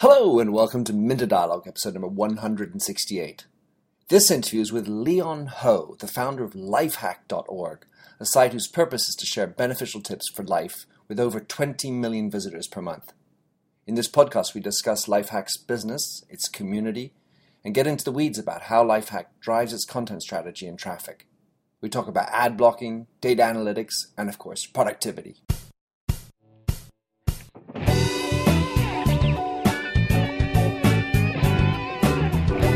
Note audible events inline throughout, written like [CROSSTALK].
Hello and welcome to Minter Dialogue, episode number 168. This interview is with Leon Ho, the founder of lifehack.org, a site whose purpose is to share beneficial tips for life with over 20 million visitors per month. In this podcast, we discuss Lifehack's business, its community, and get into the weeds about how Lifehack drives its content strategy and traffic. We talk about ad blocking, data analytics, and of course, productivity.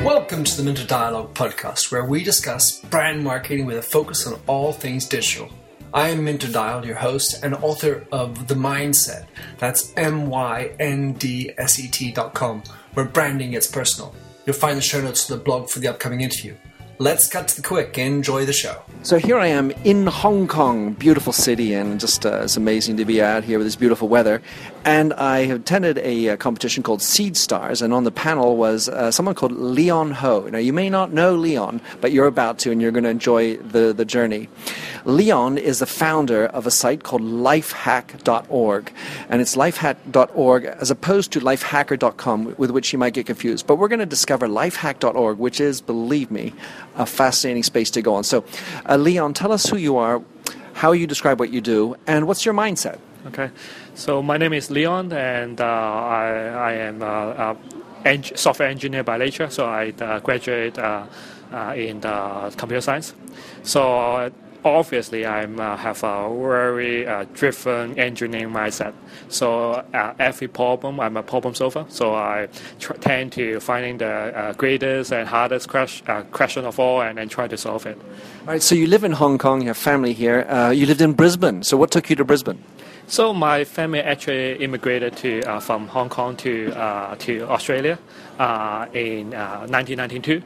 Welcome to the Minter Dialogue podcast, where we discuss brand marketing with a focus on all things digital. I am Minter Dial, your host and author of The Mindset. That's M Y N D S E T dot com, where branding gets personal. You'll find the show notes to the blog for the upcoming interview. Let's cut to the quick. and Enjoy the show. So here I am in Hong Kong, beautiful city, and just uh, it's amazing to be out here with this beautiful weather. And I have attended a, uh competition called Seedstars, and on the panel was uh, someone called Leon Ho. Now you may not know Leon, but you're about to, and you're going to enjoy the the journey. Leon is the founder of a site called lifehack.org, and it's lifehack.org as opposed to lifehacker.com, with which you might get confused. But we're going to discover lifehack.org, which is, believe me, a fascinating space to go on. So, uh, Leon, tell us who you are, how you describe what you do, and what's your mindset. Okay, so my name is Leon, and uh, I, I am a, a software engineer by nature. So I uh, graduated uh, uh, in computer science. So uh, obviously, I uh, have a very uh, driven engineering mindset. So uh, every problem, I'm a problem solver. So I tr- tend to finding the uh, greatest and hardest ques- uh, question of all, and then try to solve it. All right, so you live in Hong Kong, you have family here. Uh, you lived in Brisbane. So, what took you to Brisbane? So my family actually immigrated to uh, from Hong Kong to uh, to Australia uh, in uh, 1992.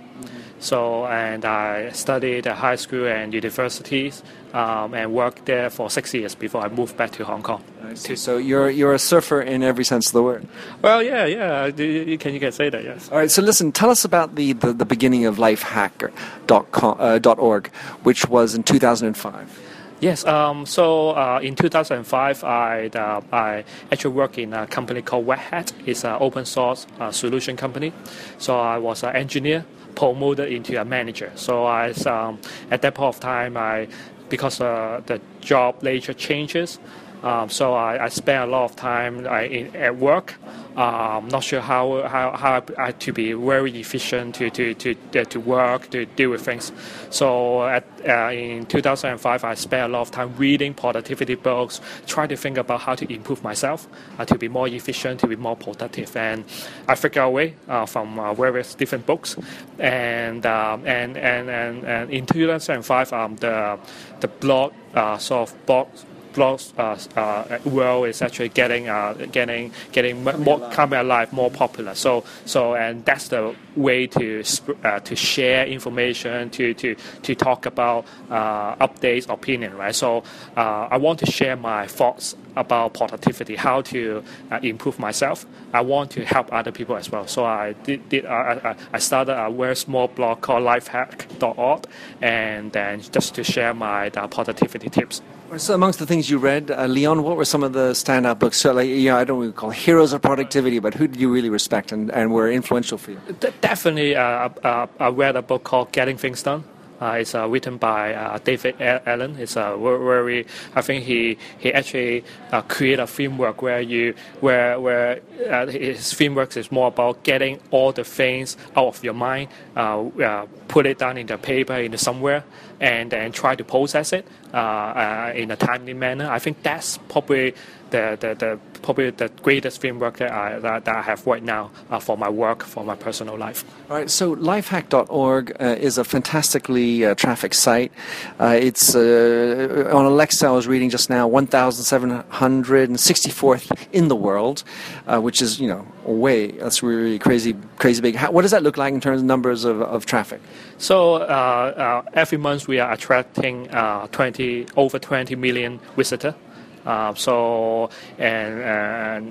So and I studied at high school and universities um, and worked there for six years before I moved back to Hong Kong. To- So, you're you're a surfer in every sense of the word. well, yeah, yeah. you- Can you can say that? Yes. All right, so listen, tell us about the, the, the beginning of lifehacker.com, uh, dot .org, which was in 2005. Yes. Um, so uh, in 2005, I uh, I actually worked in a company called Red Hat. It's an open source uh, solution company. So I was an engineer promoted into a manager. So I um, at that point of time, I because uh, the job nature changes. Um, so I, I spent a lot of time I, in, at work. Um, not sure how, how, how I, to be very efficient to, to, to, uh, to work, to deal with things. So at, uh, in 2005, I spent a lot of time reading productivity books, trying to think about how to improve myself, uh, to be more efficient, to be more productive. And I figured a way uh, from uh, various different books. And, um, and, and, and, and in 2005, um, the, the blog uh, sort of blog blog uh, uh, world is actually getting uh, getting getting m- more coming alive, more popular. So so and that's the way to uh, to share information, to to to talk about uh, updates, opinion, right? So uh, I want to share my thoughts about productivity, how to uh, improve myself. I want to help other people as well. So I did, did I, I- I started a very small blog called lifehack.org, and then just to share my uh, productivity tips. So, amongst the things you read, uh, Leon, what were some of the standout books? So, like, you know, I don't really call heroes of productivity, but who did you really respect and, and were influential for you? De- definitely, uh, uh, I read a book called Getting Things Done. Uh, it's uh, written by uh, David Allen. It's a ver- very, I think he he actually uh, created a framework where you where where uh, his framework is more about getting all the things out of your mind, uh, put it down in the paper into somewhere, and then try to process it in a timely manner. I think that's probably the, the, the probably the greatest framework that I, that, that I have right now uh, for my work, for my personal life. All right, so lifehack.org uh, is a fantastically uh, traffic site. Uh, it's uh, on Alexa, I was reading just now, 1,764th in the world, uh, which is, you know, way, that's really crazy, crazy big. How, what does that look like in terms of numbers of, of traffic? So uh, uh, every month we are attracting uh, 20 over 20 million visitors. Uh, so and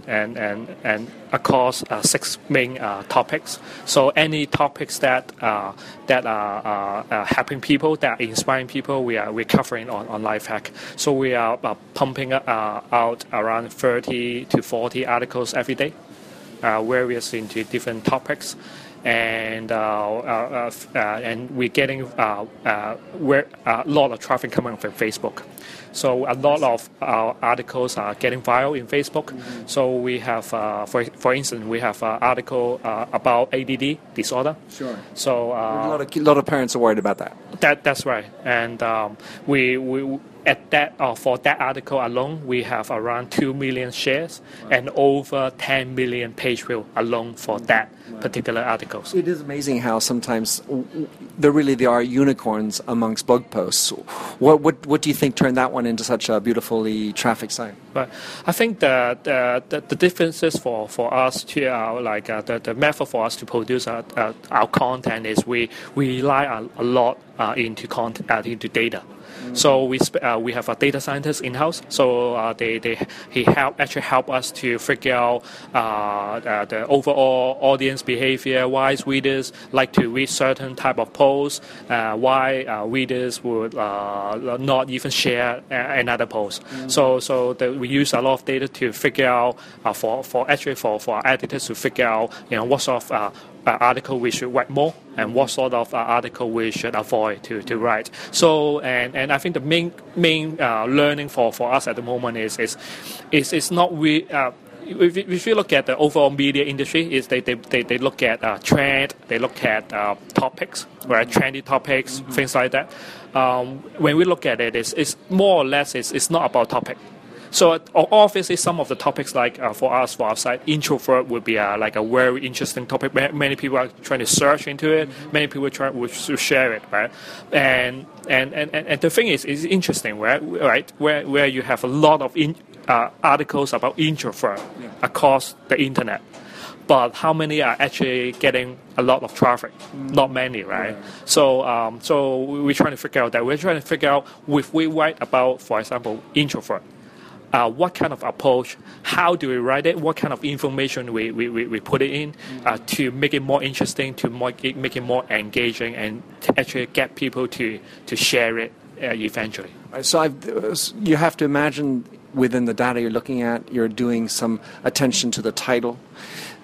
and and and, across uh, six main uh, topics. So any topics that that are helping people, that are inspiring people, we are we're covering on on Lifehack. So we are pumping out around 30 to 40 articles every day. various into different topics, and uh, uh, uh, and we're getting uh, uh, where, a lot of traffic coming from Facebook. So a lot of our articles are getting viral in Facebook. Mm-hmm. So we have, uh, for for instance, we have an article uh, about ADD disorder. Sure. So uh, a lot of a lot of parents are worried about that. That that's right, and um, we we at that uh, for that article alone, we have around two million shares right. and over 10 million page view alone for that right. particular articles. It is amazing how sometimes there really there are unicorns amongst blog posts. What what what do you think turned that one into such a beautifully trafficked site? But I think the the, the, the differences for, for us to our like uh, the, the method for us to produce our, uh, our content is we we rely a, a lot uh, into content uh, into data. So we uh, we have a data scientist in house. So uh, they, they he help actually help us to figure out uh, the overall audience behavior. Why readers like to read certain type of posts? Uh, why uh, readers would uh, not even share another post? Mm-hmm. So so the, we use a lot of data to figure out for for actually for for our editors to figure out you know what sort of uh, article we should write more and what sort of uh, article we should avoid to, to write. So and, and I think the main main uh, learning for, for us at the moment is is is, is not we. Uh, if, if you look at the overall media industry, is they, they, they, they look at uh, trend, they look at uh, topics, right? Trendy topics, mm-hmm. things like that. Um, when we look at it, it's, it's more or less it's, it's not about topic. So obviously, some of the topics like uh, for us, for our side, introvert would be uh, like a very interesting topic. Many people are trying to search into it. Many people try to share it, right? And and, and, and the thing is, it's interesting, right? Right, where where you have a lot of in, uh, articles about introvert yeah. across the internet but how many are actually getting a lot of traffic? Mm. Not many, right? Yeah. So, um, so we're trying to figure out that. We're trying to figure out if we write about, for example, introvert, uh, what kind of approach, how do we write it, what kind of information we, we, we put it in uh, to make it more interesting, to make it, more engaging, and to actually get people to, to share it uh, eventually. So I've, you have to imagine within the data you're looking at, you're doing some attention to the title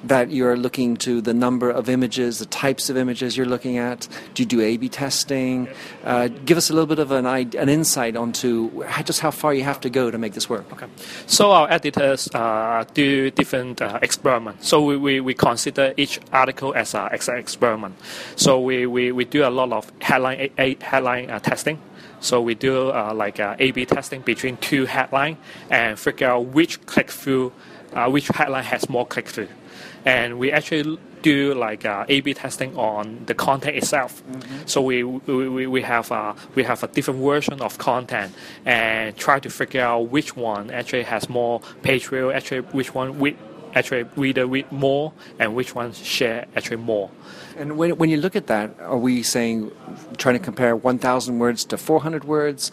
that you're looking to the number of images, the types of images you're looking at? Do you do A/B testing? Uh, give us a little bit of an, an insight onto just how far you have to go to make this work. Okay. So our editors uh, do different uh, experiments. So we, we, we, consider each article as an experiment. So we, we, we do a lot of headline a, a headline uh, testing. So we do uh, like uh, A/B testing between two headline and figure out which click through, which headline has more click through and we actually do like uh, A/B testing on the content itself. Mm-hmm. So we, we, we have a, we have a different version of content and try to figure out which one actually has more page view, actually which one we actually reader read more, and which ones share actually more. And when, when you look at that, are we saying trying to compare 1,000 words to 400 words?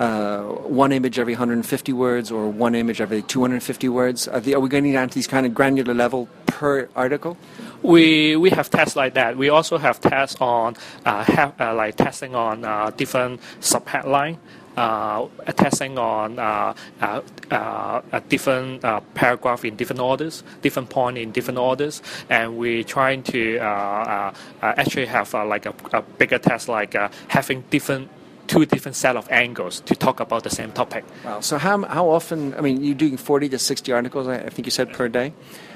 Uh, one image every 150 words or one image every 250 words? Are, are we going down to these kind of granular level per article? We we have tests like that. We also have tests on uh, have, uh, like testing on uh, different subheadline. Uh, testing on uh, uh, uh a different uh, paragraph in different orders, different point in different orders, and we're trying to actually have like a, a, bigger test like having different two different set of angles to talk about the same topic. Wow. So how, how often, I mean, you're doing 40 to 60 articles, I think you said, per day.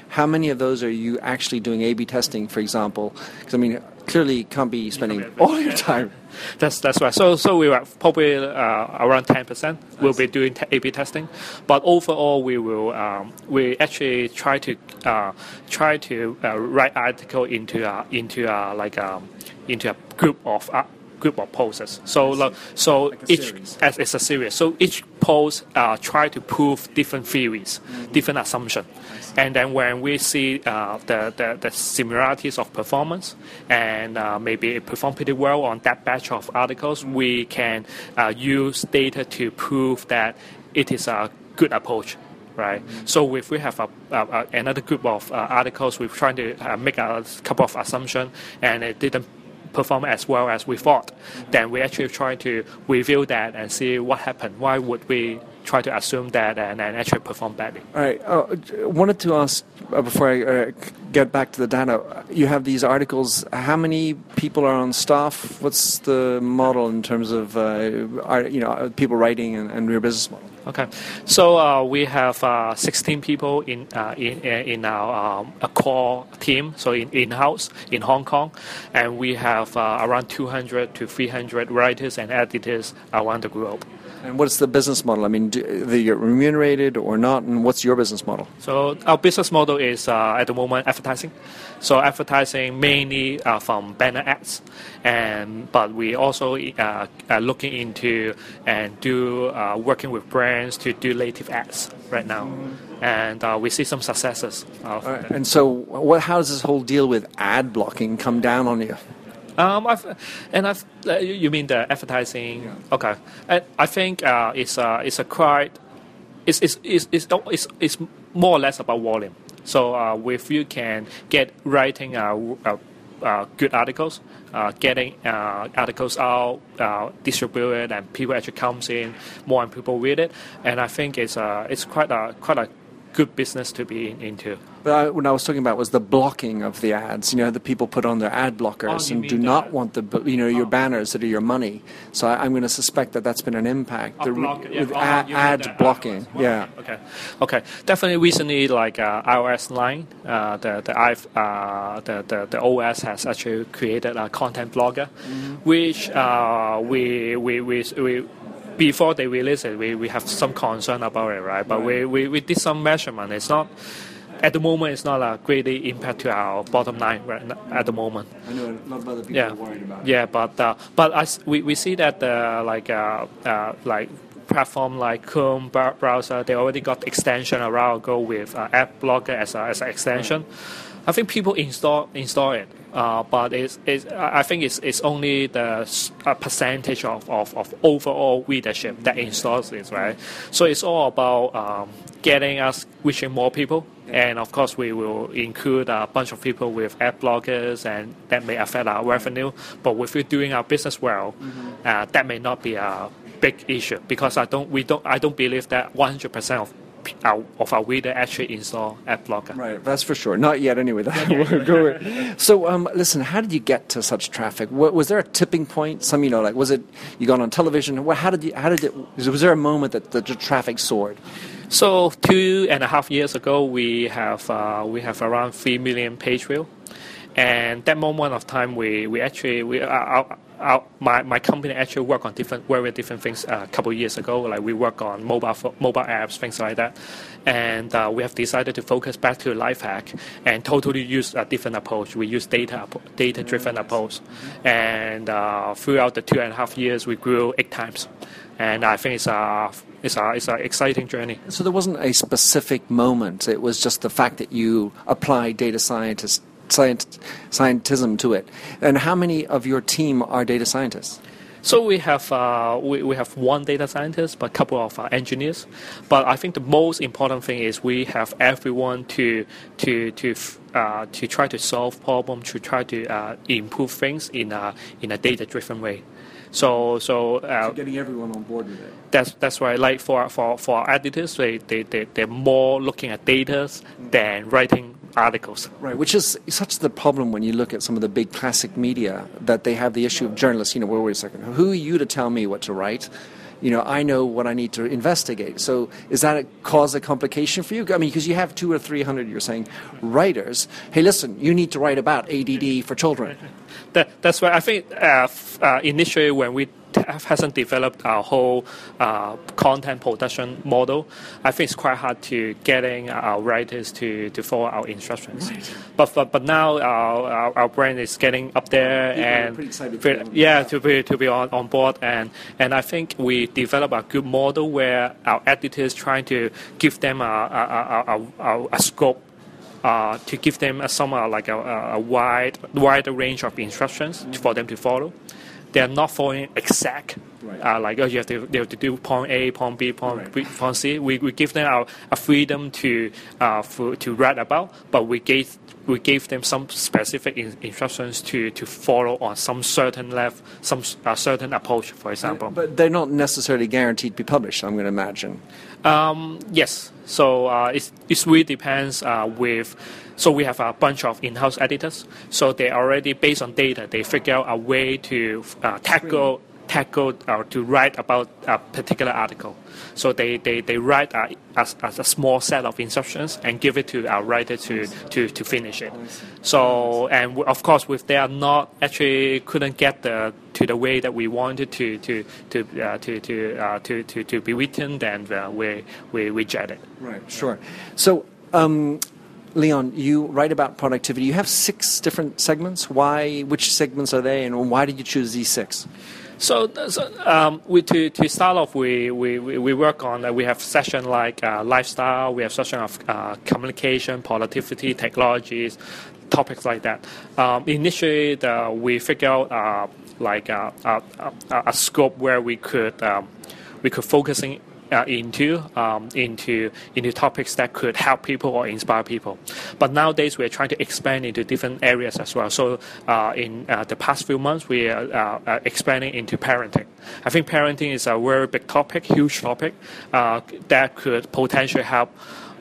How many of those are you actually doing A-B testing, for example? Because, I mean, clearly you can't be spending all your time. [LAUGHS] That's that's right. So so we are probably uh, around ten percent. We'll be doing t- A/B testing, but overall we will um, we actually try to uh, try to uh, write article into uh, into uh, like um, into a group of uh, group of poses. So, like, so like each as it's a series. So each pose uh, try to prove different theories, mm-hmm. different assumption, and then when we see uh, the, the, the similarities of performance and uh, maybe it performed pretty well on that batch of articles, mm-hmm. we can uh, use data to prove that it is a good approach right? Mm-hmm. So if we have a, a, another group of uh, articles, we're trying to uh, make a couple of assumptions, and it didn't perform as well as we thought, then we actually try to review that and see what happened. Why would we try to assume that and, and actually perform badly? All right. Uh, wanted to ask uh, before I uh, get back to the data. You have these articles. How many people are on staff? What's the model in terms of uh, are, you know people writing and, and your business model? Okay, so uh, we have uh, 16 people in uh, in, in our um, core team, so in in house in Hong Kong, and we have uh, around 200 to 300 writers and editors around the globe. And what's the business model? I mean, do they get remunerated or not? And what's your business model? So our business model is uh, at the moment advertising. So advertising mainly uh, from banner ads, and but we also uh, are looking into and do uh, working with brands to do native ads right now, and uh, we see some successes. Right. And so, what? How does this whole deal with ad blocking come down on you? Um, I've, and I've, uh, you mean the advertising? Yeah. Okay, and I think uh, it's a it's a quite it's it's, it's, it's, it's, it's more or less about volume. So uh, if you can get writing uh, uh, uh good articles, uh, getting uh, articles out, uh distributed, and people actually comes in, more and people read it, and I think it's uh, it's quite a quite a good business to be into. But I, what I was talking about was the blocking of the ads. You know, the people put on their ad blockers oh, and do not want the you know your oh. banners that are your money. So I, am going to suspect that that's been an impact. The, block, yeah. with oh, ad, ad blocking. Yeah. Okay. Okay. Definitely. Recently, like uh, iOS 9, uh, the the, uh, the the the OS has actually created a content blocker, mm-hmm. which uh, we we we we before they release it, we, we have some concern about it, right? But right. We, we, we did some measurement. It's not at the moment. It's not a greatly impact to our bottom line right at the moment. I know a lot of other people yeah. are worried about it. Yeah, but uh, but as we, we see that uh, like uh, uh, like platform like Chrome browser, they already got extension a while ago with uh, Ad Blocker as, a, as an extension. Right. I think people install install it, uh, but it's, it's, I think it's, it's only the percentage of, of, of overall readership that installs it, right? So it's all about um, getting us reaching more people, and of course we will include a bunch of people with ad blockers, and that may affect our revenue. But if we're doing our business well, mm-hmm. uh, that may not be a big issue because I don't we don't I don't believe that 100% of our, of our reader actually install ad blocker. Right, that's for sure. Not yet, anyway. [LAUGHS] so, um, listen, how did you get to such traffic? was there a tipping point? Some, you know, like was it you got on television? How did you? How did it? Was there a moment that the, the traffic soared? So two and a half years ago, we have uh, we have around three million page view, and that moment of time, we, we actually we uh, our, our, my, my company actually worked on different very different things uh, a couple of years ago. Like we work on mobile mobile apps, things like that, and uh, we have decided to focus back to life hack and totally use a different approach. We use data data driven approach, and uh, throughout the two and a half years, we grew eight times, and I think it's a it's a it's an exciting journey. So there wasn't a specific moment. It was just the fact that you applied data scientists scient- scientism to it. And how many of your team are data scientists? So we have uh, we, we have one data scientist, but a couple of uh, engineers. But I think the most important thing is we have everyone to to to uh, to try to solve problems, to try to uh, improve things in a in a data driven way. So so, uh, so, getting everyone on board with it. That's that's right. Like for for for editors, they they they they're more looking at data than writing articles. Right, which is such the problem when you look at some of the big classic media that they have the issue of journalists. You know, wait, wait a second, who are you to tell me what to write? You know, I know what I need to investigate. So, is that a cause a complication for you? I mean, because you have two or three hundred, you're saying, writers. Hey, listen, you need to write about ADD for children. That, that's why I think uh, uh, initially when we hasn't developed our whole uh, content production model, I think it's quite hard to getting our writers to, to follow our instructions. Right. But, but but now our, our, our brand is getting up there People and yeah to be to be on, on board and and I think we develop a good model where our editors trying to give them a a, a, a, a scope uh, to give them a, some uh, like a, a, wide wide range of instructions mm-hmm. for them to follow they are not following exact. Right. Uh, like oh, you have to, they have to do point A, point B, point right. B, point C. We, we give them our, a freedom to uh, for, to write about, but we gave we gave them some specific in, instructions to, to follow on some certain level, some uh, certain approach, for example. But they're not necessarily guaranteed to be published. I'm going to imagine. Um, yes. So uh, it it really depends uh, with. So we have a bunch of in-house editors. So they already based on data, they figure out a way to uh, tackle tackle or to write about a particular article. So they, they, they write a, a, a, small set of instructions and give it to our writer to, to, to finish it. So and of course, if they are not actually couldn't get the to the way that we wanted to to to uh, to to, uh, to to to be written, then uh, we we reject it. Right. Sure. So. Um, Leon, you write about productivity. You have six different segments. Why? Which segments are they, and why did you choose these six? So, um, we, to, to start off, we, we, we work on, uh, we have session like uh, lifestyle, we have session of uh, communication, productivity, technologies, topics like that. Um, initially, we figure out uh, like a, a, a, scope where we could um, we could focusing uh, into um, into into topics that could help people or inspire people. But nowadays we're trying to expand into different areas as well. So uh, in uh, the past few months we are uh, expanding into parenting. I think parenting is a very big topic, huge topic uh, that could potentially help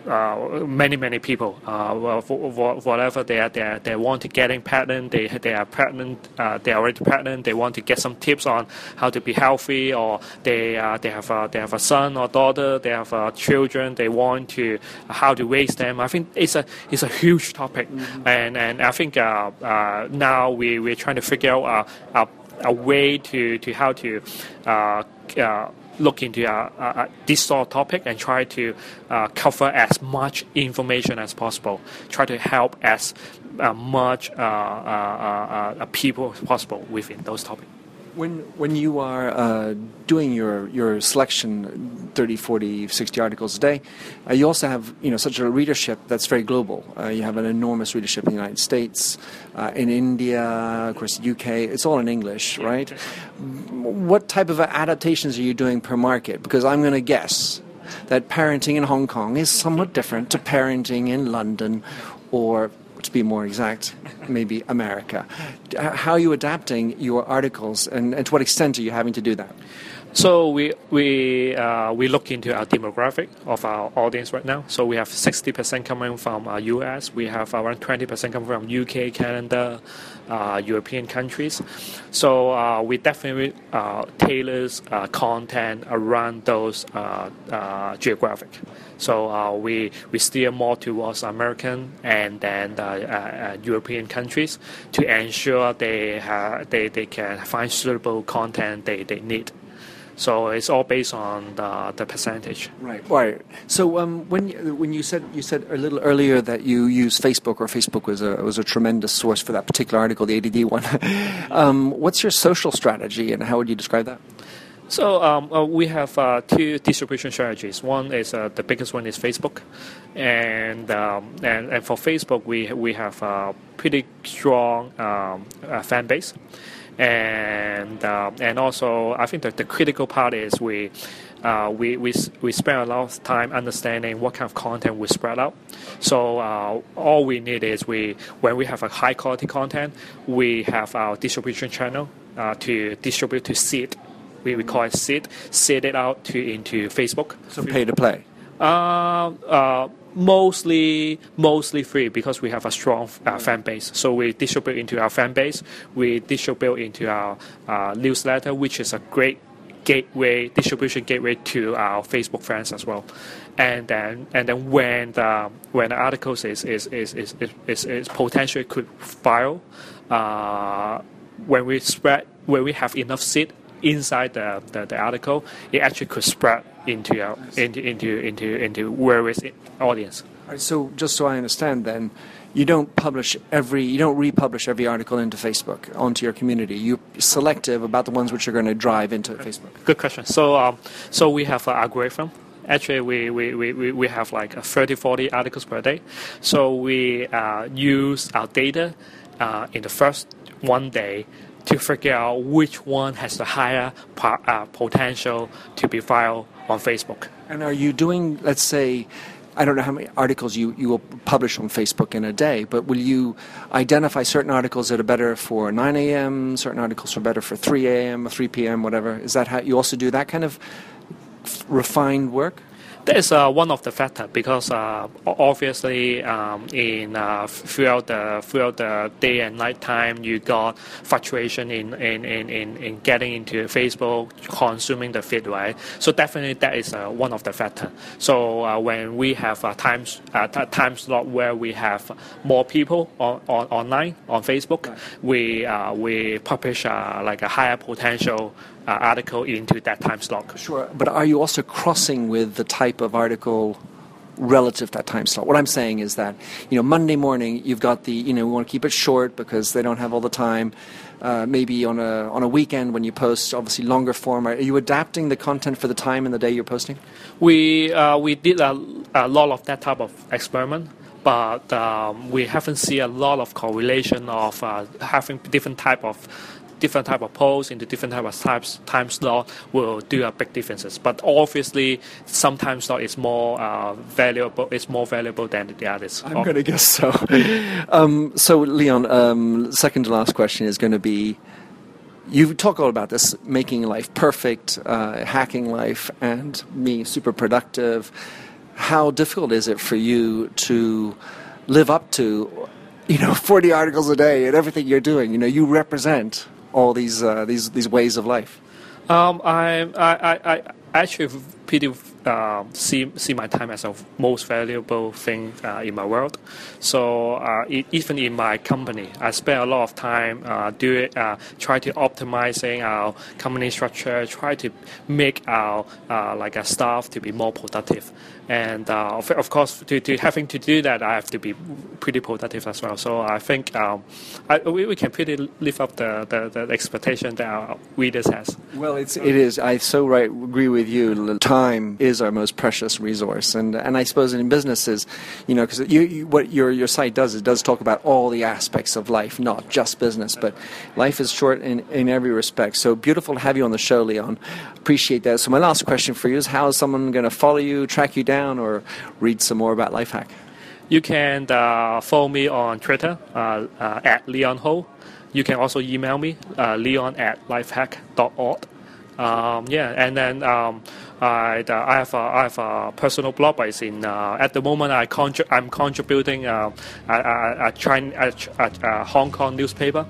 many many people uh, whatever they are they, they want to getting pregnant they they are pregnant uh, they are already pregnant they want to get some tips on how to be healthy or they uh, they have a, they have a son or daughter they have uh, children they want to how to raise them I think it's a it's a huge topic mm-hmm. and and I think uh, now we we're trying to figure out a, a, a way to to how to look into uh, uh, this sort of topic and try to uh, cover as much information as possible. Try to help as uh, much uh, uh, people as possible within those topics. When, when you are uh, doing your, your selection 30 40 60 articles a day uh, you also have you know such a readership that's very global. Uh, you have an enormous readership in the united states uh, in india of course uk it's all in english right? What type of adaptations are you doing per market? Because i'm going to guess that parenting in hong kong is somewhat different to parenting in london or to be more exact, maybe America. How are you adapting your articles, and, and to what extent are you having to do that? So we we uh, we look into our demographic of our audience right now. So we have 60% coming from uh, US. We have around 20% coming from UK, Canada, uh, European countries. So uh, we definitely uh, tailors uh, content around those geographic. So we we steer more towards American and then European countries to ensure they have, they they can find suitable content they, they need. So it's all based on the, the percentage. Right. Right. So um, when you, when you said you said a little earlier that you use Facebook or Facebook was a was a tremendous source for that particular article, the ADD one. [LAUGHS] um, what's your social strategy, and how would you describe that? So um, uh, we have uh, two distribution strategies. One is uh, the biggest one is Facebook, and um, and and for Facebook we we have a pretty strong um, uh, fan base and uh, and also I think that the critical part is we. Uh, we, we, we spend a lot of time understanding what kind of content we spread out. So uh, all we need is we when we have a high quality content, we have our distribution channel uh, to distribute to seed. We, we call it seed, seed it out to into Facebook. So pay to play. Uh, uh, mostly mostly free because we have a strong uh, fan base. So we distribute into our fan base. We distribute into our uh, newsletter, which is a great gateway distribution gateway to our Facebook friends as well. And then and then when the when the articles is is is is, is, is potentially could file, uh, when we spread when we have enough seed inside the, the, the article, it actually could spread into our, into into into into various audience. Right, so just so I understand, then you don't publish every you don't republish every article into Facebook onto your community. You're selective about the ones which are going to drive into Facebook. Good question. So um, so we have an algorithm. Actually, we, we, we, we have like 30, 40 articles per day. So we uh, use our data uh, in the first one day to figure out which one has the higher uh, potential to be filed on Facebook. And are you doing, let's say, I don't know how many articles you, you will publish on Facebook in a day, but will you identify certain articles that are better for 9 a.m., certain articles are better for 3 a.m., 3 p.m., whatever? Is that how you also do that kind of refined work? That is uh, one of the factors because uh, obviously um, in uh, throughout the throughout the day and night time you got fluctuation in in, in, in, in getting into Facebook, consuming the feed, right? So definitely that is uh, one of the factors. So uh, when we have a time uh, time slot where we have more people on, on online on Facebook, right. we we publish like a higher potential article into that time slot. Sure, but are you also crossing with the type of article relative to that time slot? What I'm saying is that you know Monday morning you've got the you know we want to keep it short because they don't have all the time. Uh, maybe on a on a weekend when you post obviously longer form. Are you adapting the content for the time and the day you're posting? We uh, we did a, a lot of that type of experiment but um, we haven't seen a lot of correlation of uh, having different type of different type of posts into different type of types time slot will do a big differences. But obviously, some time slot is more uh, valuable. It's more valuable than the others. I'm going to guess so. [LAUGHS] um, so, Leon, um, second to last question is going to be. You talk all about this making life perfect, uh, hacking life, and being super productive. How difficult is it for you to live up to you know [LAUGHS] 40 articles a day and everything you're doing you know you represent all these uh, these these ways of life? Um, I, I, I, I actually pretty uh, see see my time as a most valuable thing uh, in my world. So uh, even in my company, I spend a lot of time uh, do it, uh, try to optimizing our company structure, try to make our uh, like a staff to be more productive and uh, of, of, course, to, to, having to do that, I have to be pretty productive as well. So I think um, I, we, we, can pretty live up the, the, the, expectation that our readers has. Well, it's, it is. I so right agree with you. Time is our most precious resource, and and I suppose in businesses, you know, because you, you, what your your site does, it does talk about all the aspects of life, not just business, but life is short in in every respect. So beautiful to have you on the show, Leon. Appreciate that. So my last question for you is: How is someone going to follow you, track you down? down or read some more about Lifehack? You can uh, follow me on Twitter uh, uh, at Leon Ho. You can also email me, uh, leon at lifehack.org. Um, yeah, and then um, I, I, have a, I have a personal blog, but it's in, uh, at the moment I contri- I'm contributing uh, a, a, a, China, a, a Hong Kong newspaper.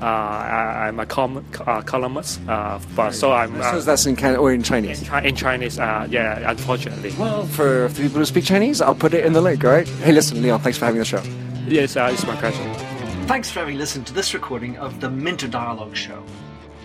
Uh, I, am a com- uh, columnist, uh, but so I'm. so that's in Canada or in Chinese? In, chi- in Chinese, yeah, unfortunately. Well, for, for people who speak Chinese, I'll put it in the link, all right? Hey, listen, Leon, thanks for having the show. Yes, it's my pleasure. Thanks for having listened to this recording of the Minter Dialogue Show.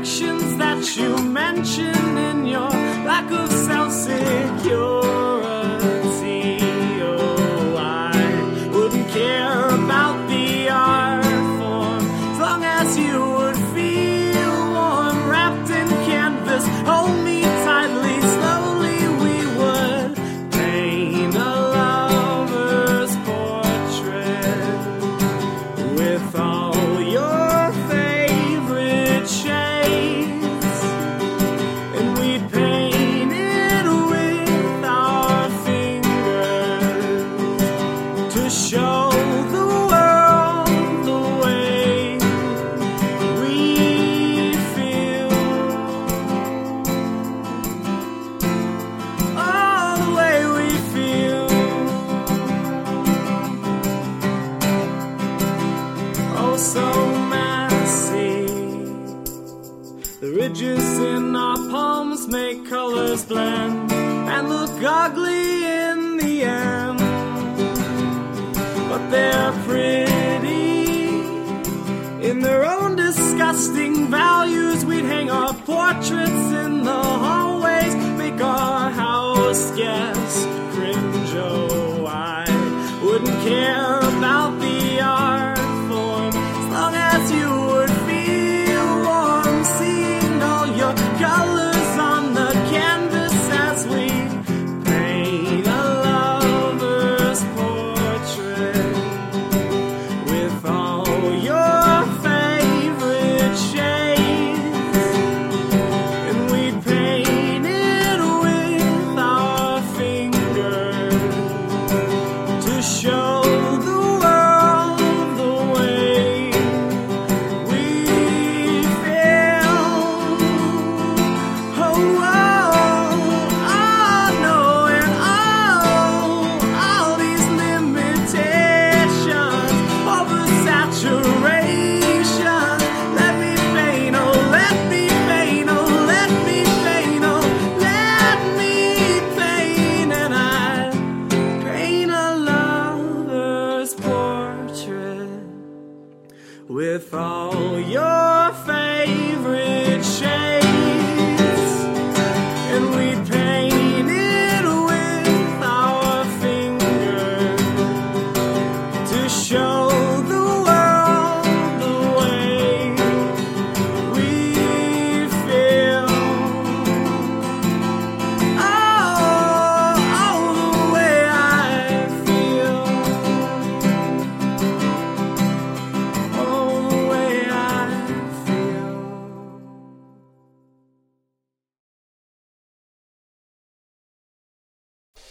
imperfections that you mention in your lack of self secure. Care